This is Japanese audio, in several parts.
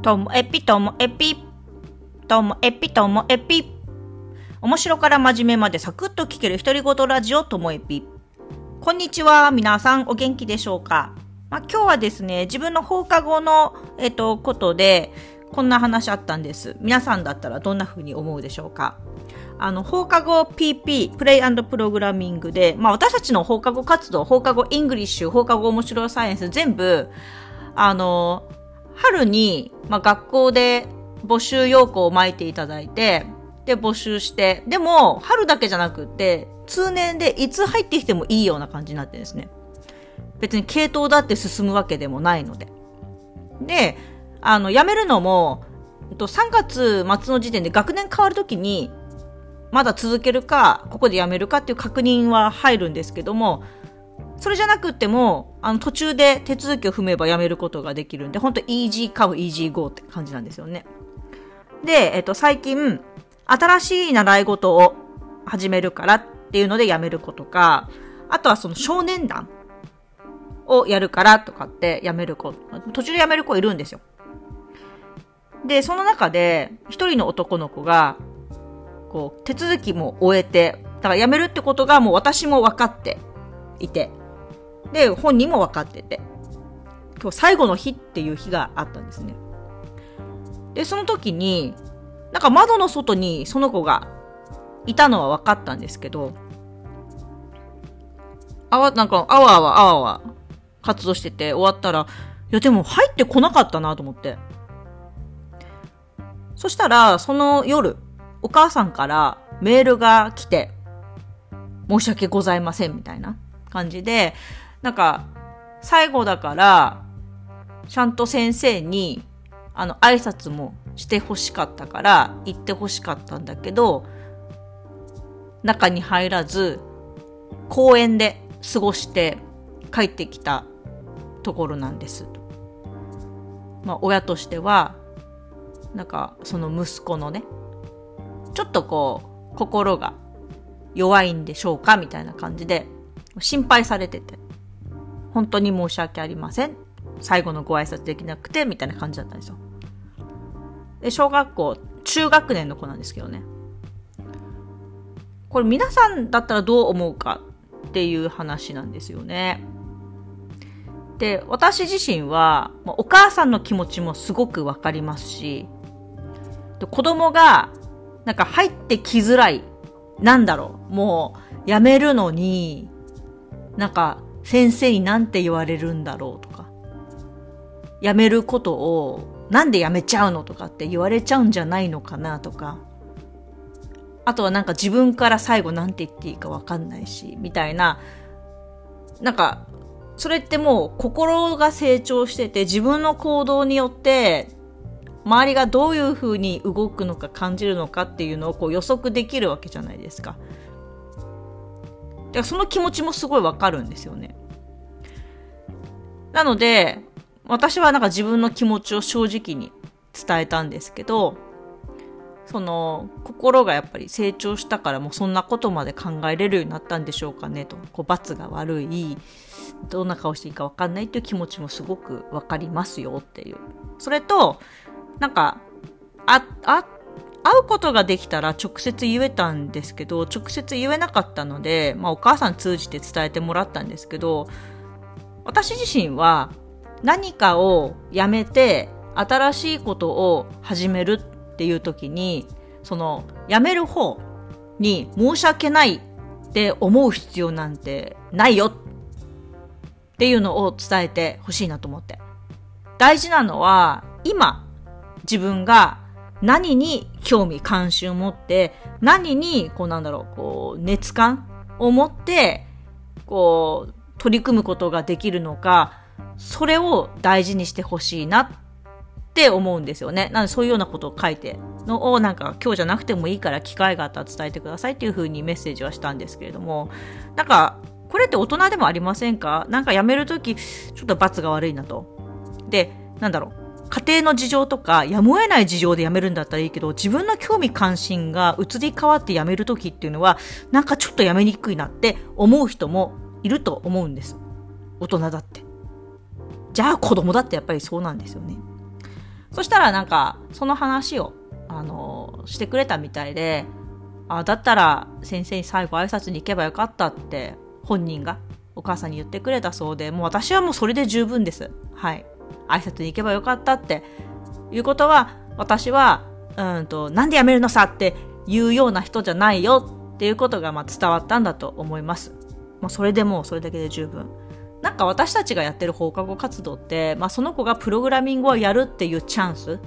ともえぴともえぴ。ともえぴともえぴ。面白から真面目までサクッと聞ける独り言ラジオともえぴ。こんにちは。皆さんお元気でしょうか？まあ、今日はですね、自分の放課後の、えっと、ことで、こんな話あったんです。皆さんだったらどんな風に思うでしょうか？あの、放課後 PP、 play programming で、まあ私たちの放課後活動、放課後 English、放課後面白いサイエンス、全部、あの、春に、まあ学校で募集要項を巻いていただいて、で、募集して、でも、春だけじゃなくって、通年でいつ入ってきてもいいような感じになってですね。別に系統だって進むわけでもないので。で、あの、辞めるのも、3月末の時点で学年変わるときに、まだ続けるか、ここでやめるかっていう確認は入るんですけども、それじゃなくても、あの、途中で手続きを踏めばやめることができるんで、ほんと easy come, easy go って感じなんですよね。で、えっと、最近、新しい習い事を始めるからっていうのでやめる子とか、あとはその少年団をやるからとかってやめる子、途中でやめる子いるんですよ。で、その中で、一人の男の子が、こう、手続きも終えて、だから辞めるってことがもう私も分かっていて、で、本人も分かってて、今日最後の日っていう日があったんですね。で、その時に、なんか窓の外にその子がいたのは分かったんですけど、あわ、なんか、あわあわあわあわ活動してて終わったら、いやでも入ってこなかったなと思って。そしたら、その夜、お母さんからメールが来て、申し訳ございませんみたいな感じで、なんか、最後だから、ちゃんと先生に、あの、挨拶もして欲しかったから、行って欲しかったんだけど、中に入らず、公園で過ごして帰ってきたところなんです。まあ、親としては、なんか、その息子のね、ちょっとこう、心が弱いんでしょうかみたいな感じで、心配されてて、本当に申し訳ありません。最後のご挨拶できなくて、みたいな感じだったんですよ。で、小学校、中学年の子なんですけどね。これ皆さんだったらどう思うかっていう話なんですよね。で、私自身は、お母さんの気持ちもすごくわかりますし、子供がなんか入ってきづらい。なんだろう。もう、やめるのに、なんか、先生になんて言われるんだろうとか。やめることを、なんでやめちゃうのとかって言われちゃうんじゃないのかなとか。あとはなんか自分から最後なんて言っていいかわかんないし、みたいな。なんか、それってもう心が成長してて自分の行動によって周りがどういうふうに動くのか感じるのかっていうのをこう予測できるわけじゃないですか。だからその気持ちもすごいわかるんですよね。なので、私はなんか自分の気持ちを正直に伝えたんですけど、その、心がやっぱり成長したからもうそんなことまで考えれるようになったんでしょうかねと。こう、罰が悪い、どんな顔していいかわかんないっていう気持ちもすごくわかりますよっていう。それと、なんか、あ、あ、会うことができたら直接言えたんですけど、直接言えなかったので、まあお母さん通じて伝えてもらったんですけど、私自身は何かをやめて新しいことを始めるっていう時に、その、やめる方に申し訳ないって思う必要なんてないよっていうのを伝えてほしいなと思って。大事なのは、今、自分が何に興味関心を持って、何に、こうなんだろう、こう、熱感を持って、こう、取り組むことができるのか、それを大事にしてほしいなって思うんですよね。なのでそういうようなことを書いてのをなんか今日じゃなくてもいいから機会があったら伝えてくださいっていう風にメッセージはしたんですけれども、なんかこれって大人でもありませんか？なんか辞めるときちょっと罰が悪いなと。で、なんだろう。家庭の事情とか、やむを得ない事情で辞めるんだったらいいけど、自分の興味関心が移り変わって辞めるときっていうのは、なんかちょっと辞めにくいなって思う人もいると思うんです。大人だって。じゃあ子供だってやっぱりそうなんですよね。そしたらなんか、その話を、あの、してくれたみたいで、あ、だったら先生に最後挨拶に行けばよかったって本人がお母さんに言ってくれたそうで、もう私はもうそれで十分です。はい。挨拶に行けばよかったっていうことは、私は、うんと、なんで辞めるのさっていうような人じゃないよっていうことがまあ伝わったんだと思います。まあ、それでもうそれだけで十分。なんか私たちがやってる放課後活動って、まあ、その子がプログラミングをやるっていうチャンス、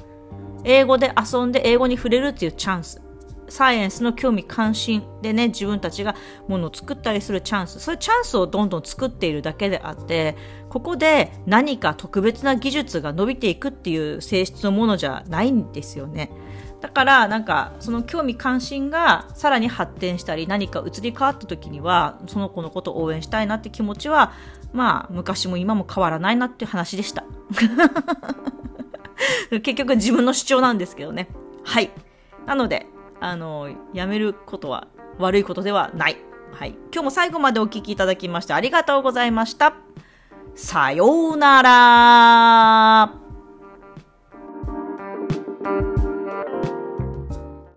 英語で遊んで英語に触れるっていうチャンス、サイエンスの興味関心でね、自分たちがものを作ったりするチャンス、そういうチャンスをどんどん作っているだけであって、ここで何か特別な技術が伸びていくっていう性質のものじゃないんですよね。だからなんかその興味関心がさらに発展したり何か移り変わった時にはその子のことを応援したいなって気持ちはまあ昔も今も変わらないなっていう話でした。結局自分の主張なんですけどね。はい。なのであのやめることは悪いことではない。はい。今日も最後までお聴きいただきましてありがとうございました。さようなら。